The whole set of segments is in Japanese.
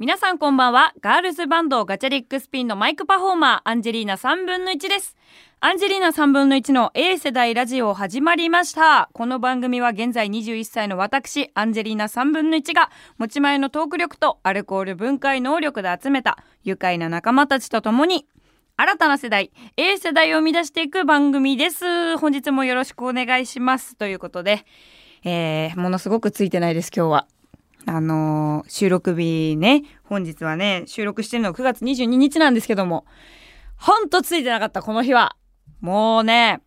皆さんこんばんは。ガールズバンドガチャリックスピンのマイクパフォーマー、アンジェリーナ3分の1です。アンジェリーナ3分の1の A 世代ラジオ始まりました。この番組は現在21歳の私、アンジェリーナ3分の1が持ち前のトーク力とアルコール分解能力で集めた愉快な仲間たちと共に新たな世代 A 世代を生み出していく番組です。本日もよろしくお願いします。ということで、えー、ものすごくついてないです今日は。あのー収録日ね、本日はね、収録してるの9月22日なんですけども、ほんとついてなかった、この日は。もうね、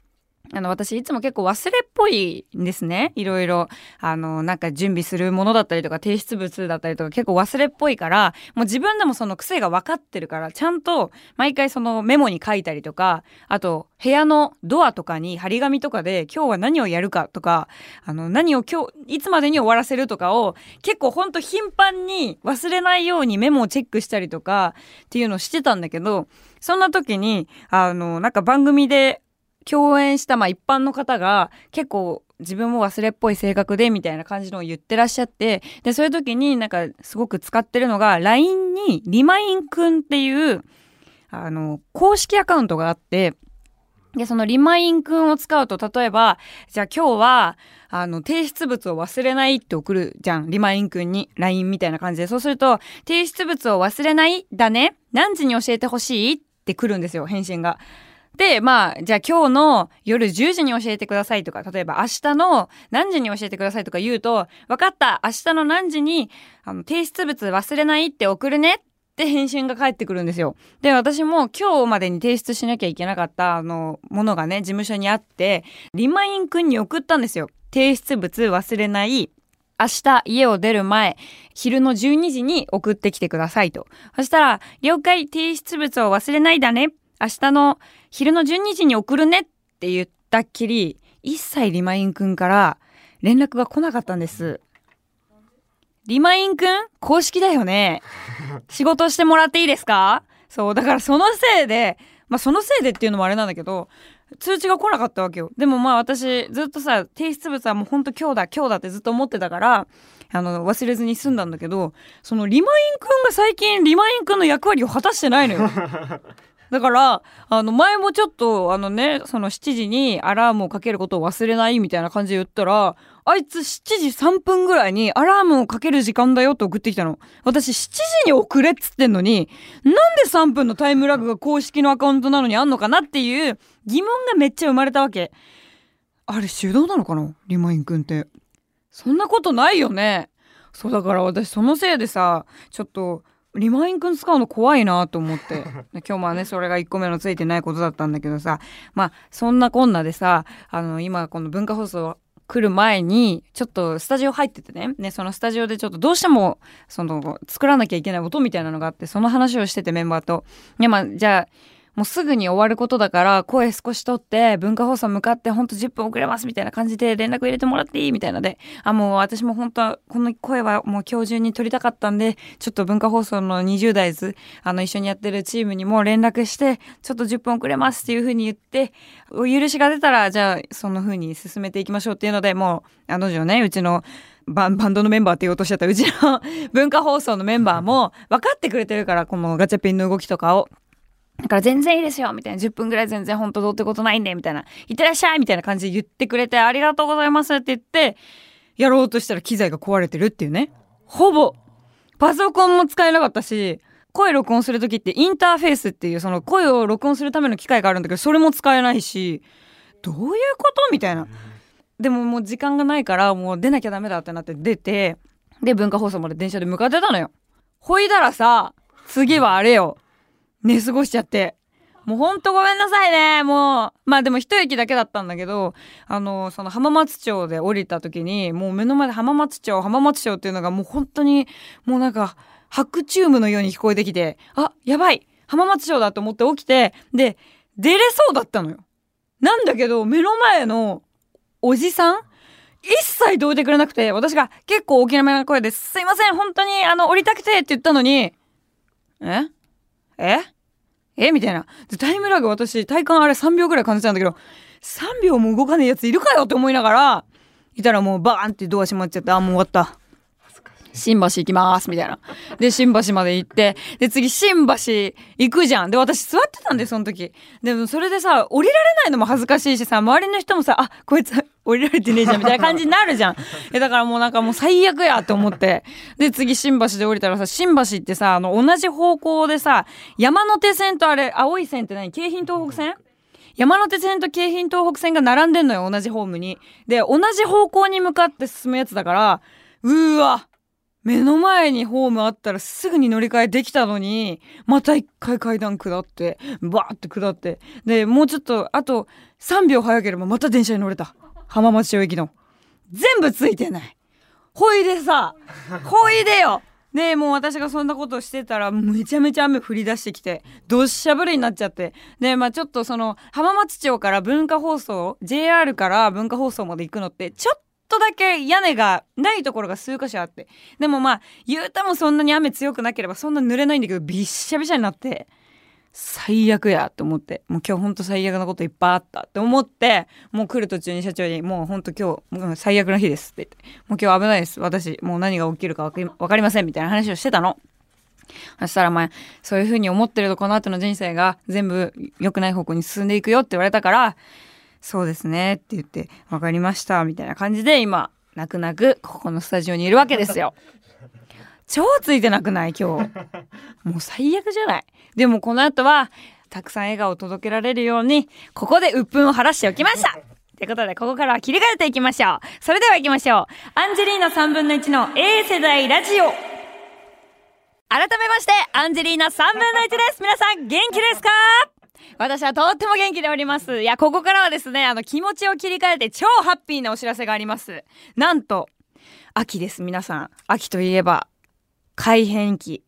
あの、私いつも結構忘れっぽいんですね。いろいろ、あの、なんか準備するものだったりとか、提出物だったりとか、結構忘れっぽいから、もう自分でもその癖が分かってるから、ちゃんと毎回そのメモに書いたりとか、あと、部屋のドアとかに張り紙とかで、今日は何をやるかとか、あの、何を今日、いつまでに終わらせるとかを、結構ほんと頻繁に忘れないようにメモをチェックしたりとか、っていうのをしてたんだけど、そんな時に、あの、なんか番組で共演した、まあ一般の方が、結構自分も忘れっぽい性格で、みたいな感じのを言ってらっしゃって、で、そういう時になんかすごく使ってるのが、LINE にリマインくんっていう、あの、公式アカウントがあって、で、そのリマインくんを使うと、例えば、じゃあ今日は、あの、提出物を忘れないって送るじゃん。リマインくんに LINE みたいな感じで。そうすると、提出物を忘れないだね。何時に教えてほしいって来るんですよ、返信が。で、まあ、じゃあ今日の夜10時に教えてくださいとか、例えば明日の何時に教えてくださいとか言うと、分かった、明日の何時に、あの、提出物忘れないって送るねって返信が返ってくるんですよ。で、私も今日までに提出しなきゃいけなかった、あの、ものがね、事務所にあって、リマインくんに送ったんですよ。提出物忘れない。明日家を出る前、昼の12時に送ってきてくださいと。そしたら、了解提出物を忘れないだね。明日の昼の12時に送るねって言ったっきり、一切リマインくんから連絡が来なかったんです。リマインくん公式だよね。仕事してもらっていいですか？そう、だからそのせいで、まあそのせいでっていうのもあれなんだけど、通知が来なかったわけよ。でもまあ私ずっとさ、提出物はもうほんと今日だ、今日だってずっと思ってたから、あの、忘れずに済んだんだけど、そのリマインくんが最近リマインくんの役割を果たしてないのよ。だから、あの、前もちょっと、あのね、その7時にアラームをかけることを忘れないみたいな感じで言ったら、あいつ7時3分ぐらいにアラームをかける時間だよって送ってきたの。私7時に送れっつってんのに、なんで3分のタイムラグが公式のアカウントなのにあんのかなっていう疑問がめっちゃ生まれたわけ。あれ手動なのかな？リマインくんって。そんなことないよね。そうだから私そのせいでさ、ちょっと、リマインくん使うの怖いなと思って。で今日もね、それが1個目のついてないことだったんだけどさ、まあ、そんなこんなでさ、あの、今この文化放送来る前に、ちょっとスタジオ入っててね、ね、そのスタジオでちょっとどうしても、その、作らなきゃいけない音みたいなのがあって、その話をしててメンバーと。いや、まあ、じゃあ、もうすぐに終わることだから、声少し取って、文化放送向かって、ほんと10分遅れますみたいな感じで連絡入れてもらっていいみたいなで、あ、もう私も本当は、この声はもう今日中に取りたかったんで、ちょっと文化放送の20代ズ、あの、一緒にやってるチームにも連絡して、ちょっと10分遅れますっていう風に言って、お許しが出たら、じゃあ、その風に進めていきましょうっていうので、もう、あの女ね、うちの、バンバンドのメンバーって言おうとしちゃったうちの 文化放送のメンバーも分かってくれてるからこのガチャピンの動きとかを。だから全然いいですよみたいな。10分ぐらい全然本当どうってことないんでみたいな。いってらっしゃいみたいな感じで言ってくれてありがとうございますって言って、やろうとしたら機材が壊れてるっていうね。ほぼ。パソコンも使えなかったし、声録音するときってインターフェースっていうその声を録音するための機械があるんだけど、それも使えないし、どういうこと？みたいな。でももう時間がないからもう出なきゃダメだってなって出て、で文化放送まで電車で向かってたのよ。ほいだらさ、次はあれよ。寝過ごしちゃって。もうほんとごめんなさいね、もう。まあでも一駅だけだったんだけど、あの、その浜松町で降りた時に、もう目の前で浜松町、浜松町っていうのがもう本当に、もうなんか、白チュームのように聞こえてきて、あ、やばい浜松町だと思って起きて、で、出れそうだったのよ。なんだけど、目の前のおじさん一切どいてくれなくて、私が結構大きなめな声で、すいません、本当に、あの、降りたくてって言ったのに、え？え？えみたいな。タイムラグ私、体感あれ3秒ぐらい感じたんだけど、3秒も動かねえやついるかよって思いながら、いたらもうバーンってドア閉まっちゃって、あ、もう終わった。新橋行きますみたいな。で、新橋まで行って、で、次新橋行くじゃん。で、私座ってたんで、その時。でも、それでさ、降りられないのも恥ずかしいしさ、周りの人もさ、あ、こいつ降りられてねえじゃん、みたいな感じになるじゃん。え、だからもうなんかもう最悪やって思って。で、次新橋で降りたらさ、新橋ってさ、あの、同じ方向でさ、山手線とあれ、青い線って何？京浜東北線？山手線と京浜東北線が並んでんのよ、同じホームに。で、同じ方向に向かって進むやつだから、うーわ目の前にホームあったらすぐに乗り換えできたのに、また一回階段下って、バーって下って。で、もうちょっと、あと3秒早ければまた電車に乗れた。浜松町駅の。全部ついてない。ほいでさ、ほいでよ。で、もう私がそんなことしてたら、めちゃめちゃ雨降り出してきて、どっしゃぶりになっちゃって。で、まあちょっとその、浜松町から文化放送、JR から文化放送まで行くのって、ちょっととだけ屋根がないところが数箇所あって。でもまあ、言うたもそんなに雨強くなければそんな濡れないんだけど、びっしゃびしゃになって、最悪やって思って、もう今日ほんと最悪なこといっぱいあったって思って、もう来る途中に社長に、もうほんと今日、もう最悪の日ですって言って、もう今日危ないです。私、もう何が起きるか分かりませんみたいな話をしてたの。そしたらまあ、そういう風に思ってるとこの後の人生が全部良くない方向に進んでいくよって言われたから、そうですねって言って、分かりました、みたいな感じで今、泣く泣くここのスタジオにいるわけですよ。超ついてなくない？今日。もう最悪じゃない？でもこの後は、たくさん笑顔を届けられるように、ここで鬱憤を晴らしておきましたということで、ここからは切り替えていきましょう。それでは行きましょう。アンジェリーナ3分の1の A 世代ラジオ。改めまして、アンジェリーナ3分の1です。皆さん、元気ですか？私はとっても元気でおります。いや、ここからはですね、あの、気持ちを切り替えて超ハッピーなお知らせがあります。なんと、秋です、皆さん。秋といえば、改変期。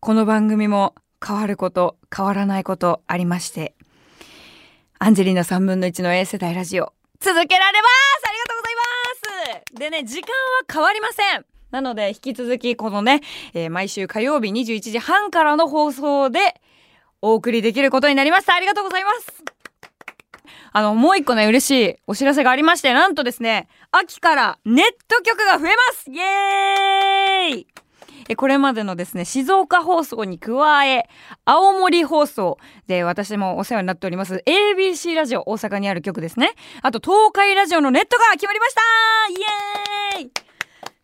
この番組も変わること、変わらないことありまして。アンジェリーナ3分の1の A 世代ラジオ、続けられますありがとうございますでね、時間は変わりませんなので、引き続きこのね、えー、毎週火曜日21時半からの放送で、お送りできることになりました。ありがとうございます。あの、もう一個ね、嬉しいお知らせがありまして、なんとですね、秋からネット局が増えますイエーイえこれまでのですね、静岡放送に加え、青森放送で私もお世話になっております ABC ラジオ大阪にある局ですね。あと東海ラジオのネットが決まりましたイエーイ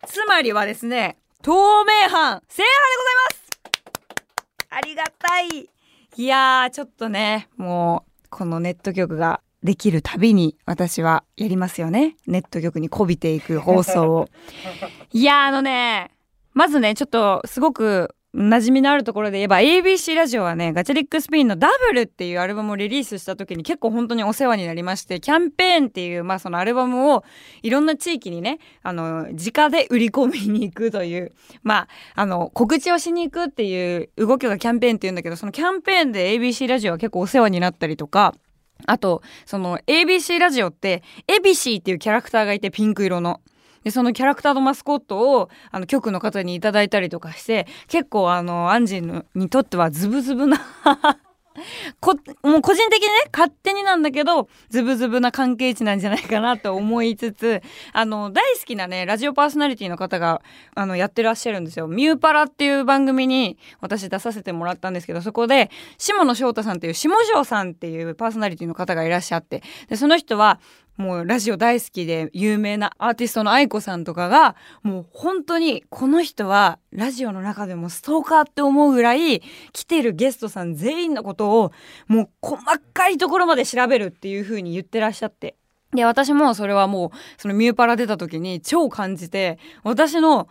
つまりはですね、透明版制覇でございますありがたいいやー、ちょっとね、もう、このネット局ができるたびに私はやりますよね。ネット局にこびていく放送を。いやあのね、まずね、ちょっとすごく馴染みのあるところで言えば ABC ラジオはねガチャリックスピンのダブルっていうアルバムをリリースした時に結構本当にお世話になりましてキャンペーンっていうまあそのアルバムをいろんな地域にねあの直で売り込みに行くというまああの告知をしに行くっていう動きがキャンペーンっていうんだけどそのキャンペーンで ABC ラジオは結構お世話になったりとかあとその ABC ラジオってエビシーっていうキャラクターがいてピンク色の。でそのキャラクターのマスコットをあの局の方にいただいたりとかして結構あのアンジーにとってはズブズブな こもう個人的にね勝手になんだけどズブズブな関係値なんじゃないかなと思いつつあの大好きなねラジオパーソナリティの方があのやってらっしゃるんですよ。ミューパラっていう番組に私出させてもらったんですけどそこで下野翔太さんっていう下條さんっていうパーソナリティの方がいらっしゃってでその人はもうラジオ大好きで有名なアーティストの愛子さんとかがもう本当にこの人はラジオの中でもストーカーって思うぐらい来てるゲストさん全員のことをもう細かいところまで調べるっていう風に言ってらっしゃって。で私もそれはもうそのミューパラ出た時に超感じて私の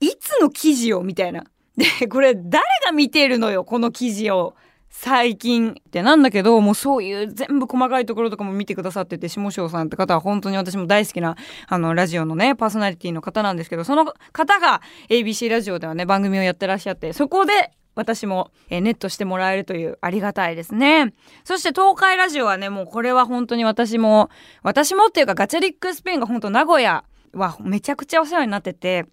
いつの記事をみたいな。でこれ誰が見てるのよこの記事を。最近ってなんだけどもうそういう全部細かいところとかも見てくださってて下翔さんって方は本当に私も大好きなあのラジオのねパーソナリティの方なんですけどその方が ABC ラジオではね番組をやってらっしゃってそこで私も、えネットしてもらえるというありがたいですね。そして東海ラジオはね、もうこれは本当に私も、私もっていうかガチャリックスピンが本当名古屋はめちゃくちゃお世話になってて、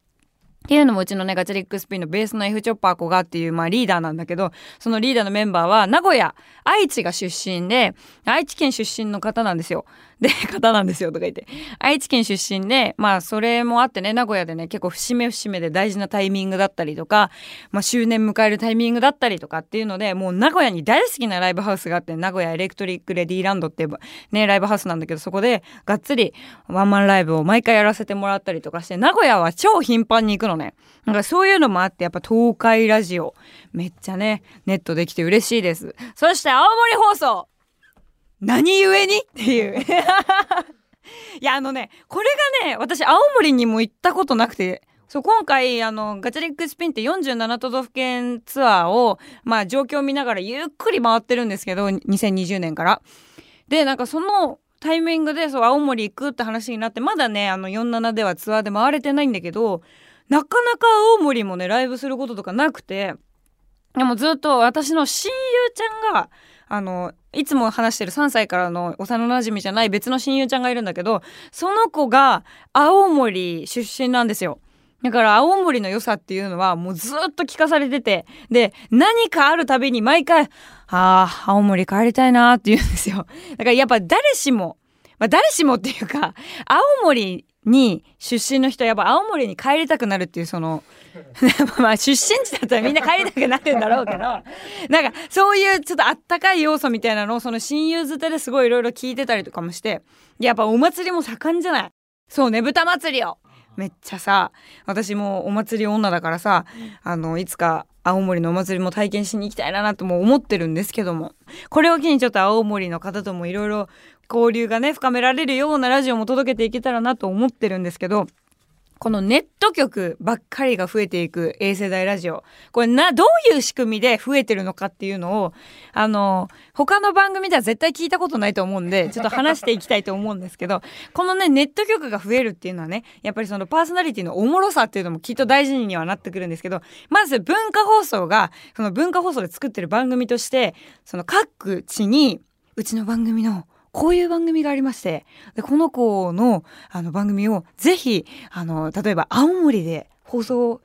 っていうのもうちのね、ガチャリックスピンのベースの F チョッパー子がっていう、まあリーダーなんだけど、そのリーダーのメンバーは名古屋、愛知が出身で、愛知県出身の方なんですよ。で 方なんですよとか言って。愛知県出身でまあそれもあってね名古屋でね結構節目節目で大事なタイミングだったりとか、まあ、周年迎えるタイミングだったりとかっていうのでもう名古屋に大好きなライブハウスがあって名古屋エレクトリック・レディーランドっていうねライブハウスなんだけどそこでがっつりワンマンライブを毎回やらせてもらったりとかして名古屋は超頻繁に行くのね。なんかそういうのもあってやっぱ東海ラジオめっちゃねネットできて嬉しいです。そして青森放送何故に？っていう いやあのねこれがね私青森にも行ったことなくてそう今回あのガチャリックスピンって47都道府県ツアーをまあ状況を見ながらゆっくり回ってるんですけど2020年から。でなんかそのタイミングでそう青森行くって話になってまだねあの47ではツアーで回れてないんだけどなかなか青森もねライブすることとかなくてでもずっと私の親友ちゃんがあのいつも話してる3歳からの幼馴染じゃない別の親友ちゃんがいるんだけどその子が青森出身なんですよ。だから青森の良さっていうのはもうずっと聞かされててで何かあるたびに毎回「ああ青森帰りたいな」って言うんですよ。だからやっぱ誰しも、まあ、誰しもっていうか青森に出身の人はやっぱ青森に帰りたくなるっていうその まあ出身地だったらみんな帰りたくなるんだろうけどなんかそういうちょっとあったかい要素みたいなのをその親友づてですごいいろいろ聞いてたりとかもしてやっぱお祭りも盛んじゃない？そうねぶた祭りを。めっちゃさ私もお祭り女だからさあのいつか青森のお祭りも体験しに行きたいなとも思ってるんですけどもこれを機にちょっと青森の方ともいろいろ交流がね深められるようなラジオも届けていけたらなと思ってるんですけどこのネット局ばっかりが増えていく A 世代ラジオ。これな、どういう仕組みで増えてるのかっていうのを、あの、他の番組では絶対聞いたことないと思うんで、ちょっと話していきたいと思うんですけど、このね、ネット局が増えるっていうのはね、やっぱりそのパーソナリティのおもろさっていうのもきっと大事にはなってくるんですけど、まず文化放送が、その文化放送で作ってる番組として、その各地に、うちの番組のこういう番組がありましてでこの子のあの番組をぜひあの例えば青森で放送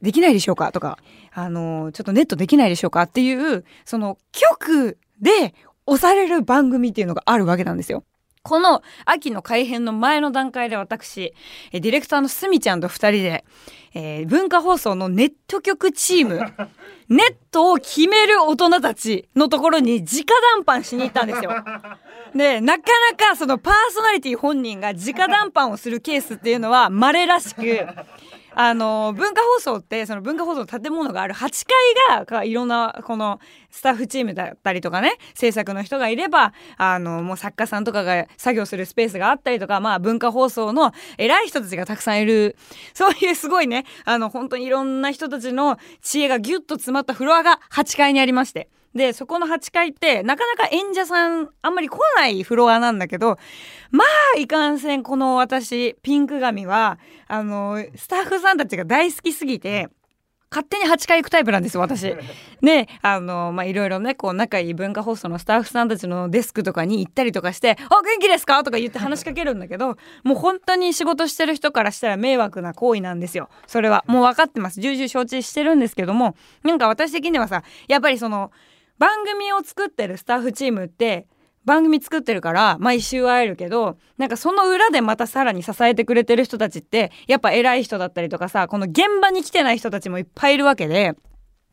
できないでしょうかとかあのちょっとネットできないでしょうかっていうその局で押される番組っていうのがあるわけなんですよ。この秋の改編の前の段階で私、ディレクターのすみちゃんと二人で、えー、文化放送のネット局チーム、ネットを決める大人たちのところに直談判しに行ったんですよ。で、なかなかそのパーソナリティ本人が直談判をするケースっていうのは稀らしく、あの文化放送ってその文化放送の建物がある8階がいろんなこのスタッフチームだったりとかね制作の人がいればあのもう作家さんとかが作業するスペースがあったりとかまあ文化放送の偉い人たちがたくさんいるそういうすごいねあの本当にいろんな人たちの知恵がギュッと詰まったフロアが8階にありまして。でそこの8階ってなかなか演者さんあんまり来ないフロアなんだけどまあいかんせんこの私ピンク髪はあのスタッフさんたちが大好きすぎて。勝手に8回行くタイプなんです私。で あのまあいろいろねこう仲いい文化放送のスタッフさんたちのデスクとかに行ったりとかして「あ元気ですか?」とか言って話しかけるんだけど もう本当に仕事してる人からしたら迷惑な行為なんですよそれはもう分かってます重々承知してるんですけどもなんか私的にはさやっぱりその番組を作ってるスタッフチームって番組作ってるから毎週会えるけどなんかその裏でまたさらに支えてくれてる人たちってやっぱ偉い人だったりとかさこの現場に来てない人たちもいっぱいいるわけで。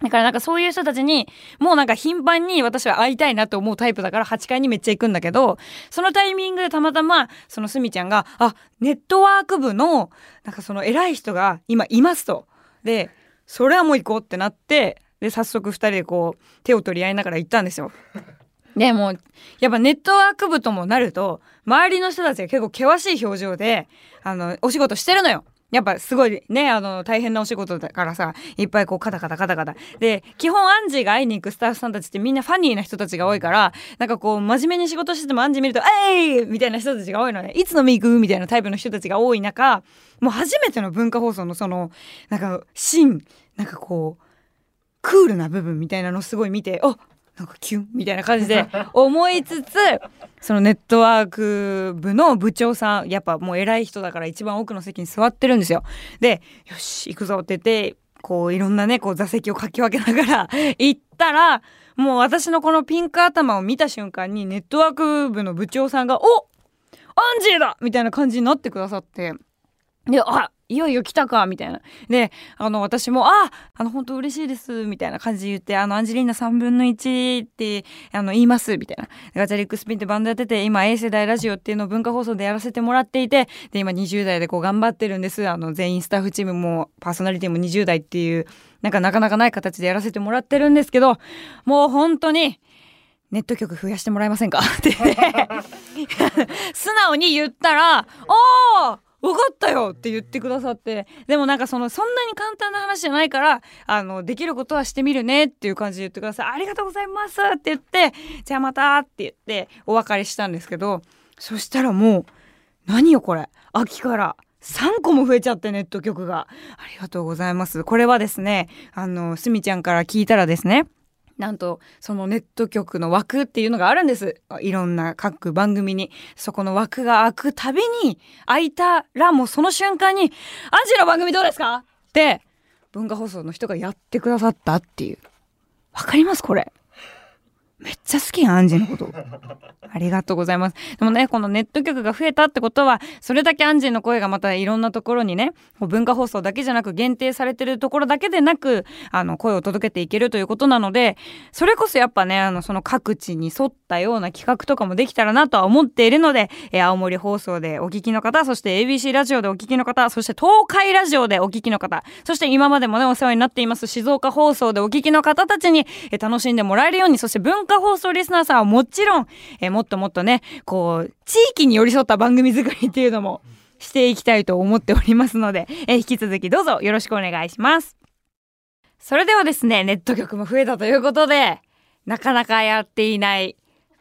だからなんかそういう人たちにもうなんか頻繁に私は会いたいなと思うタイプだから8階にめっちゃ行くんだけどそのタイミングでたまたまそのすみちゃんがあネットワーク部のなんかその偉い人が今いますと。でそれはもう行こうってなってで早速2人でこう手を取り合いながら行ったんですよ。でもやっぱネットワーク部ともなると周りの人たちが結構険しい表情であのお仕事してるのよ。やっぱすごいねあの大変なお仕事だからさいっぱいこうカタカタカタカタで基本アンジーが会いに行くスタッフさんたちってみんなファニーな人たちが多いからなんかこう真面目に仕事しててもアンジー見ると「えい!」みたいな人たちが多いのねいつ飲み行くみたいなタイプの人たちが多い中もう初めての文化放送のそのなんかシーンなんかこうクールな部分みたいなのすごい見てあなんかキュンみたいな感じで 思いつつそのネットワーク部の部長さんやっぱもう偉い人だから一番奥の席に座ってるんですよ。でよし行くぞって言ってこういろんなねこう座席をかき分けながら 行ったらもう私のこのピンク頭を見た瞬間にネットワーク部の部長さんが「おアンジーだみたいな感じになってくださってであいよいよ来たかみたいな。で、あの、私も、ああの、本当嬉しいです、みたいな感じで言って、あの、アンジェリーナ3分の1って、あの、言います、みたいな。ガチャリックスピンってバンドやってて、今、A 世代ラジオっていうのを文化放送でやらせてもらっていて、で、今20代でこう頑張ってるんです。あの、全員スタッフチームも、パーソナリティも20代っていう、なんかなかなかない形でやらせてもらってるんですけど、もう本当に、ネット局増やしてもらえませんか？って 素直に言ったら、おー分かったよって言ってくださってでもなんかそのそんなに簡単な話じゃないからあのできることはしてみるねっていう感じで言ってくださいありがとうございますって言ってじゃあまたって言ってお別れしたんですけどそしたらもう何よこれ秋から3個も増えちゃってネット局がありがとうございますこれはですねあのすみちゃんから聞いたらですねなんとそのネット局の枠っていうのがあるんです。いろんな各番組に。そこの枠が開くたびに開いたらもうその瞬間に「アジの番組どうですか?」って文化放送の人がやってくださったっていう。わかります？これ。めっちゃ好きやん、アンジのこと。ありがとうございます。でもね、このネット局が増えたってことは、それだけアンジーの声がまたいろんなところにね、文化放送だけじゃなく限定されてるところだけでなく、あの、声を届けていけるということなので、それこそやっぱね、あの、その各地に沿ったような企画とかもできたらなとは思っているので、え青森放送でお聞きの方、そして ABC ラジオでお聞きの方、そして東海ラジオでお聞きの方、そして今までもね、お世話になっています静岡放送でお聞きの方たちに、え楽しんでもらえるように、そして文化放送リスナーさんはもちろん、えもっともっとね、こう、地域に寄り添った番組作りっていうのもしていきたいと思っておりますので、え引き続きどうぞよろしくお願いします。それではですね、ネット局も増えたということで、なかなかやっていない、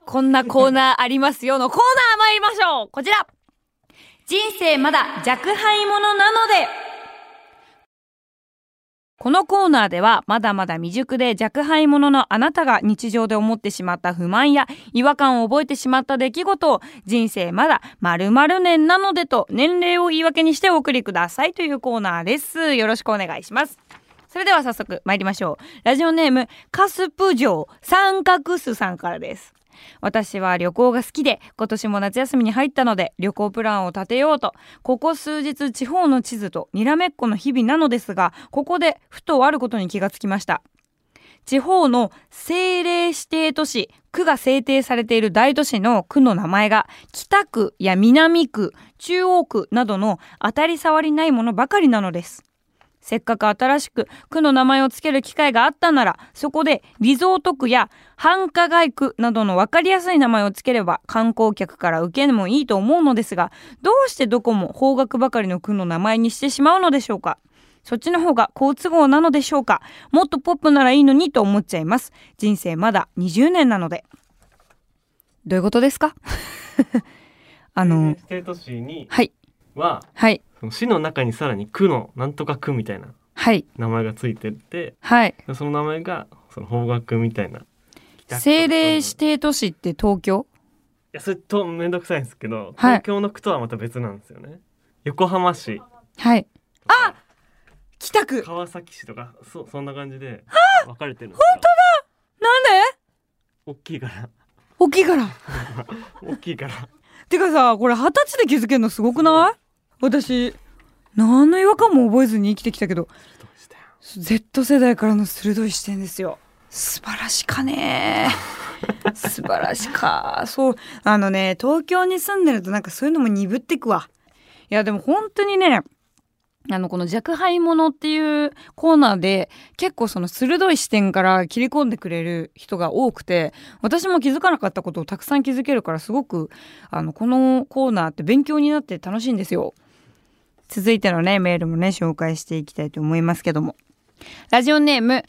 こんなコーナーありますよのコーナー参りましょう。こちら。人生まだ若輩者なのでこのコーナーではまだまだ未熟で若輩者のあなたが日常で思ってしまった不満や違和感を覚えてしまった出来事を人生まだ〇〇年なのでと年齢を言い訳にしてお送りくださいというコーナーです。よろしくお願いします。それでは早速参りましょう。ラジオネームカスプ城三角巣さんからです。私は旅行が好きで今年も夏休みに入ったので旅行プランを立てようとここ数日地方の地図とにらめっこの日々なのですがここでふとあることに気がつきました。地方の政令指定都市区が制定されている大都市の区の名前が北区や南区中央区などの当たり障りないものばかりなのです。せっかく新しく区の名前を付ける機会があったならそこでリゾート区や繁華街区などの分かりやすい名前を付ければ観光客から受けるもいいと思うのですがどうしてどこも方角ばかりの区の名前にしてしまうのでしょうか？そっちの方が好都合なのでしょうか？もっとポップならいいのにと思っちゃいます。人生まだ20年なので。どういうことですか？あのス都市にはい。は、はい、その市の中にさらに区のなんとか区みたいな名前がついてて、はい、その名前がその方角みたいな。政令指定都市って東京？いやそれと面倒くさいんですけど、東京の区とはまた別なんですよね。横浜市。はい。あ！北区！川崎市とかそそんな感じで分かれてるんです本当だ！なんで？大きいから。大きいから。大きいから。てかさこれ二十歳で気づけるのすごくない？私何の違和感も覚えずに生きてきたけど Z 世代からの鋭い視点ですよ。素晴らしかね。素晴らしか。そうあのね東京に住んでるとなんかそういうのも鈍ってくわ。いやでも本当にねあのこの若輩者っていうコーナーで結構その鋭い視点から切り込んでくれる人が多くて私も気づかなかったことをたくさん気づけるからすごくあのこのコーナーって勉強になって楽しいんですよ。続いてのねメールもね紹介していきたいと思いますけども。ラジオネーム、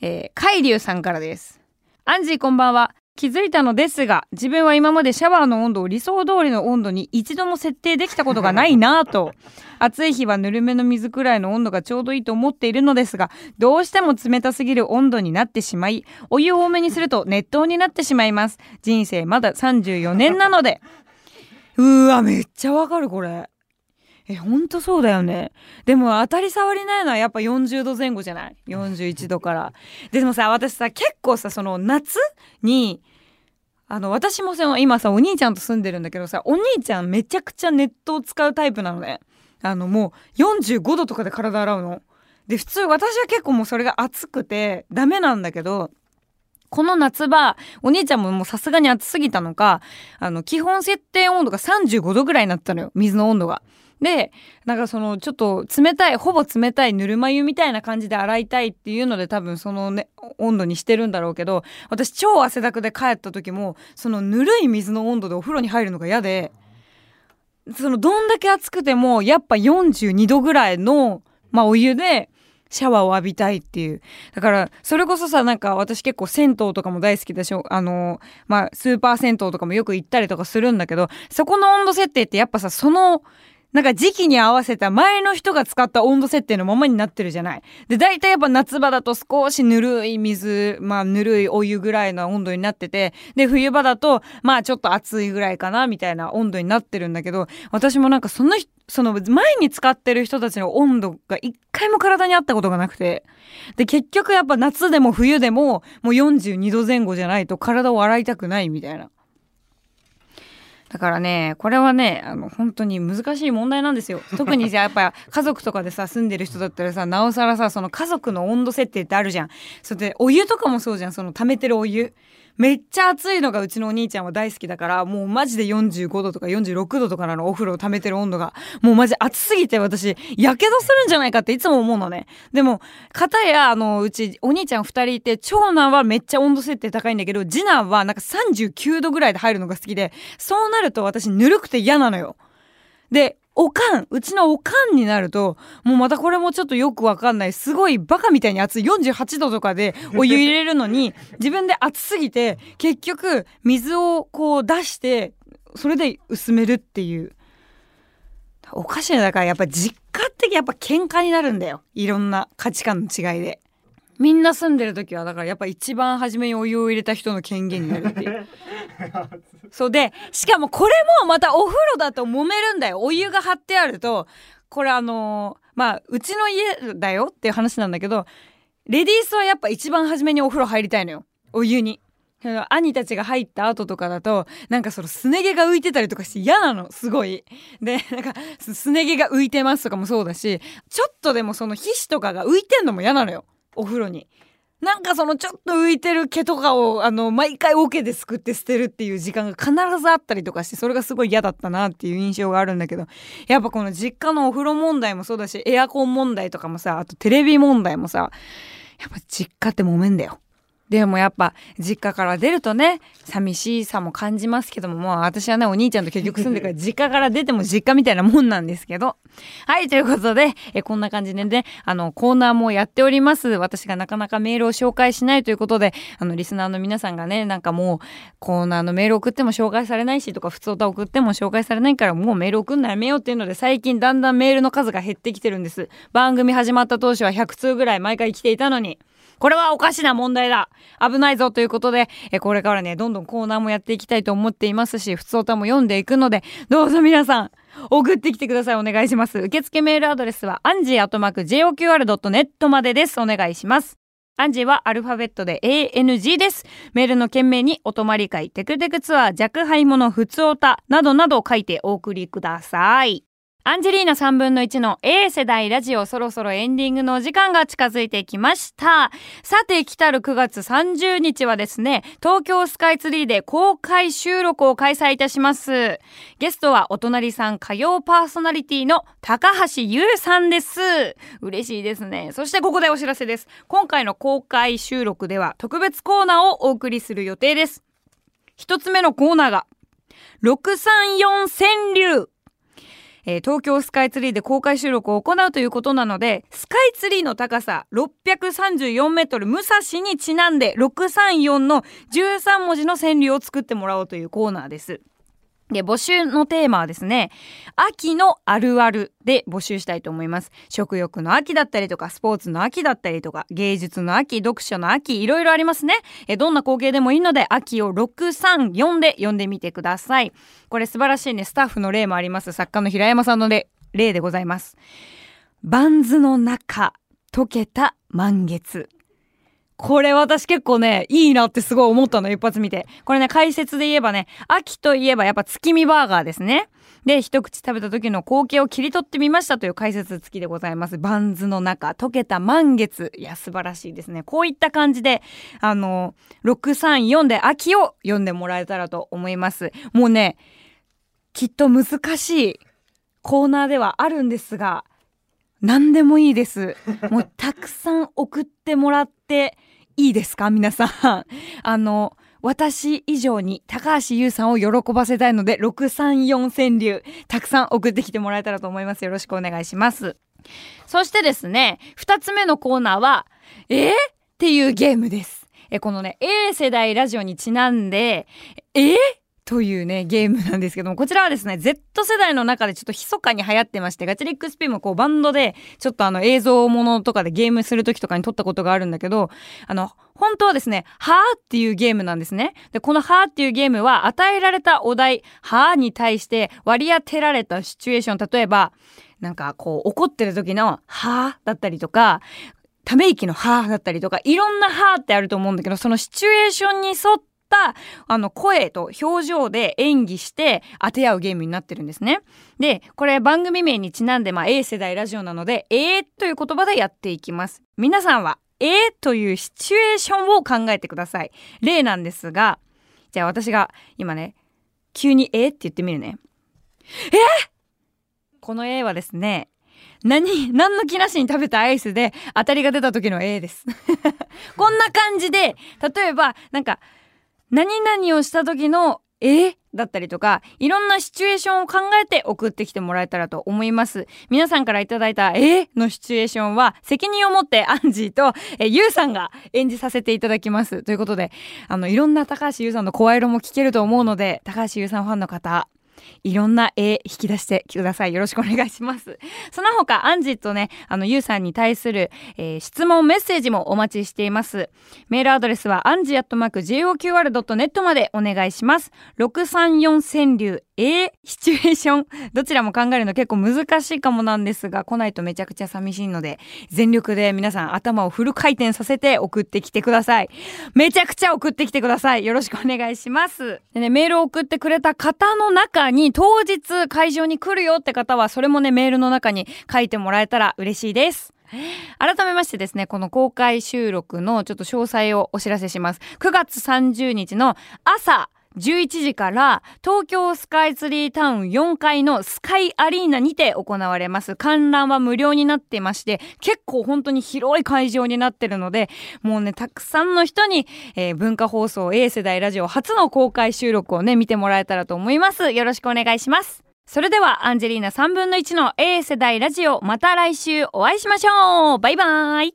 えー、海流さんからです。アンジーこんばんは。気づいたのですが自分は今までシャワーの温度を理想通りの温度に一度も設定できたことがないなぁと。暑い日はぬるめの水くらいの温度がちょうどいいと思っているのですがどうしても冷たすぎる温度になってしまいお湯を多めにすると熱湯になってしまいます。人生まだ34年なので。うーわめっちゃわかるこれ。えほんとそうだよね。でも当たり障りないのはやっぱ40度前後じゃない？41度から。でもさ私さ結構さその夏にあの私もその今さお兄ちゃんと住んでるんだけどさお兄ちゃんめちゃくちゃネットを使うタイプなのね。あのもう45度とかで体洗うの。で普通私は結構もうそれが暑くてダメなんだけどこの夏場、お兄ちゃんももうさすがに暑すぎたのか、あの、基本設定温度が35度ぐらいになったのよ、水の温度が。で、なんかその、ちょっと冷たい、ほぼ冷たいぬるま湯みたいな感じで洗いたいっていうので多分そのね、温度にしてるんだろうけど、私超汗だくで帰った時も、そのぬるい水の温度でお風呂に入るのが嫌で、そのどんだけ暑くても、やっぱ42度ぐらいの、まあお湯で、シャワーを浴びたいっていう。だから、それこそさ、なんか私結構銭湯とかも大好きだし、あの、まあ、スーパー銭湯とかもよく行ったりとかするんだけど、そこの温度設定ってやっぱさ、その、なんか時期に合わせた前の人が使った温度設定のままになってるじゃない。で、大体やっぱ夏場だと少しぬるい水、まあぬるいお湯ぐらいの温度になってて、で、冬場だと、まあちょっと暑いぐらいかな、みたいな温度になってるんだけど、私もなんかその、その前に使ってる人たちの温度が一回も体にあったことがなくて。で、結局やっぱ夏でも冬でも、もう42度前後じゃないと体を洗いたくないみたいな。だからね、これはね、あの、本当に難しい問題なんですよ。特にじゃあやっぱ家族とかでさ、住んでる人だったらさ、なおさらさ、その家族の温度設定ってあるじゃん。それで、お湯とかもそうじゃん、その溜めてるお湯。めっちゃ暑いのがうちのお兄ちゃんは大好きだからもうマジで45度とか46度とかなのお風呂を溜めてる温度がもうマジ暑すぎて私やけどするんじゃないかっていつも思うのね。でも片やあのうちお兄ちゃん2人いて長男はめっちゃ温度設定高いんだけど次男はなんか39度ぐらいで入るのが好きでそうなると私ぬるくて嫌なのよ。でおかん、うちのおかんになると、もうまたこれもちょっとよくわかんない、すごいバカみたいに熱い48度とかで お湯入れるのに、自分で熱すぎて、結局水をこう出して、それで薄めるっていう。おかしいだからやっぱ実家ってやっぱ喧嘩になるんだよ。いろんな価値観の違いで。みんな住んでる時はだからやっぱ一番初めにお湯を入れた人の権限になるっていう そうでしかもこれもまたお風呂だと揉めるんだよお湯が張ってあるとこれあのー、まあうちの家だよっていう話なんだけどレディースはやっぱ一番初めにお風呂入りたいのよお湯に。兄たちが入った後とかだとなんかそのすね毛が浮いてたりとかして嫌なのすごい。でなんかすね毛が浮いてますとかもそうだしちょっとでもその皮脂とかが浮いてんのも嫌なのよ。お風呂に。なんかそのちょっと浮いてる毛とかをあの毎回桶ですくって捨てるっていう時間が必ずあったりとかしてそれがすごい嫌だったなっていう印象があるんだけどやっぱこの実家のお風呂問題もそうだしエアコン問題とかもさあとテレビ問題もさやっぱ実家って揉めんだよ。でもやっぱ実家から出るとね寂しさも感じますけどももう私はねお兄ちゃんと結局住んでから 実家から出ても実家みたいなもんなんですけど。はいということでえこんな感じでねあのコーナーもやっております。私がなかなかメールを紹介しないということであのリスナーの皆さんがねなんかもうコーナーのメール送っても紹介されないしとか普通歌送っても紹介されないからもうメール送んのやめようっていうので最近だんだんメールの数が減ってきてるんです。番組始まった当初は100通ぐらい毎回来ていたのにこれはおかしな問題だ危ないぞということで、えこれからね、どんどんコーナーもやっていきたいと思っていますし、普通歌も読んでいくので、どうぞ皆さん、送ってきてください。お願いします。受付メールアドレスは、アンジーアトマーク JOQR.net までです。お願いします。アンジーはアルファベットで ANG です。メールの件名にお泊まり会、テクテクツアー、弱敗者、普通歌などなど書いてお送りください。アンジェリーナ3分の1の A 世代ラジオそろそろエンディングのお時間が近づいてきました。さて、来たる9月30日はですね、東京スカイツリーで公開収録を開催いたします。ゲストはお隣さん歌謡パーソナリティの高橋優さんです。嬉しいですね。そしてここでお知らせです。今回の公開収録では特別コーナーをお送りする予定です。一つ目のコーナーが、634川柳えー、東京スカイツリーで公開収録を行うということなので、スカイツリーの高さ634メートル武蔵にちなんで634の13文字の川柳を作ってもらおうというコーナーです。で、募集のテーマはですね、秋のあるあるで募集したいと思います。食欲の秋だったりとか、スポーツの秋だったりとか、芸術の秋、読書の秋、いろいろありますね。えどんな光景でもいいので、秋を634で読んでみてください。これ素晴らしいね、スタッフの例もあります。作家の平山さんの例例でございます。バンズの中、溶けた満月。これ私結構ね、いいなってすごい思ったの、一発見て。これね、解説で言えばね、秋といえばやっぱ月見バーガーですね。で、一口食べた時の光景を切り取ってみましたという解説付きでございます。バンズの中、溶けた満月。いや、素晴らしいですね。こういった感じで、あの、634で秋を読んでもらえたらと思います。もうね、きっと難しいコーナーではあるんですが、何でもいいです。もうたくさん送ってもらっていいですか？皆さん。あの、私以上に高橋優さんを喜ばせたいので、634川柳、たくさん送ってきてもらえたらと思います。よろしくお願いします。そしてですね、二つ目のコーナーは、え？ー、っていうゲームです。え、このね、A 世代ラジオにちなんで、え？ー、というね、ゲームなんですけども、こちらはですね、Z 世代の中でちょっと密かに流行ってまして、ガチリックスピンもこうバンドで、ちょっとあの映像ものとかでゲームする時とかに撮ったことがあるんだけど、あの、本当はですね、はーっていうゲームなんですね。で、このはーっていうゲームは与えられたお題、はーに対して割り当てられたシチュエーション、例えば、なんかこう怒ってる時のはーだったりとか、ため息のはーだったりとか、いろんなはーってあると思うんだけど、そのシチュエーションに沿っててたあの声と表情で演技して当て合うゲームになってるんですね。で、これ番組名にちなんで、まあ、A 世代ラジオなので、えーという言葉でやっていきます。皆さんは、えーというシチュエーションを考えてください。例なんですが、じゃあ私が今ね、急にえーって言ってみるね。えー、この A はですね、何、何の気なしに食べたアイスで当たりが出た時の A です。こんな感じで、例えば、なんか、何々をした時のえ？だったりとか、いろんなシチュエーションを考えて送ってきてもらえたらと思います。皆さんからいただいたえ？のシチュエーションは、責任を持ってアンジーとえ？ユウさんが演じさせていただきます。ということで、あの、いろんな高橋優さんの声色も聞けると思うので、高橋優さんファンの方、いろんな絵引き出してください。よろしくお願いします。その他、アンジーとね、あの、ゆうさんに対する、えー、質問、メッセージもお待ちしています。メールアドレスは、アンジーアットマーク JOQR.net までお願いします。634川柳 A シチュエーション、どちらも考えるの結構難しいかもなんですが、来ないとめちゃくちゃ寂しいので、全力で皆さん頭をフル回転させて送ってきてください。めちゃくちゃ送ってきてください。よろしくお願いします。でね、メールを送ってくれた方の中に当日会場に来るよって方はそれもねメールの中に書いてもらえたら嬉しいです。改めましてですね、この公開収録のちょっと詳細をお知らせします。9月30日の朝11時から東京スカイツリータウン4階のスカイアリーナにて行われます。観覧は無料になっていまして、結構本当に広い会場になってるので、もうね、たくさんの人に、えー、文化放送 A 世代ラジオ初の公開収録をね、見てもらえたらと思います。よろしくお願いします。それでは、アンジェリーナ3分の1の A 世代ラジオ、また来週お会いしましょうバイバーイ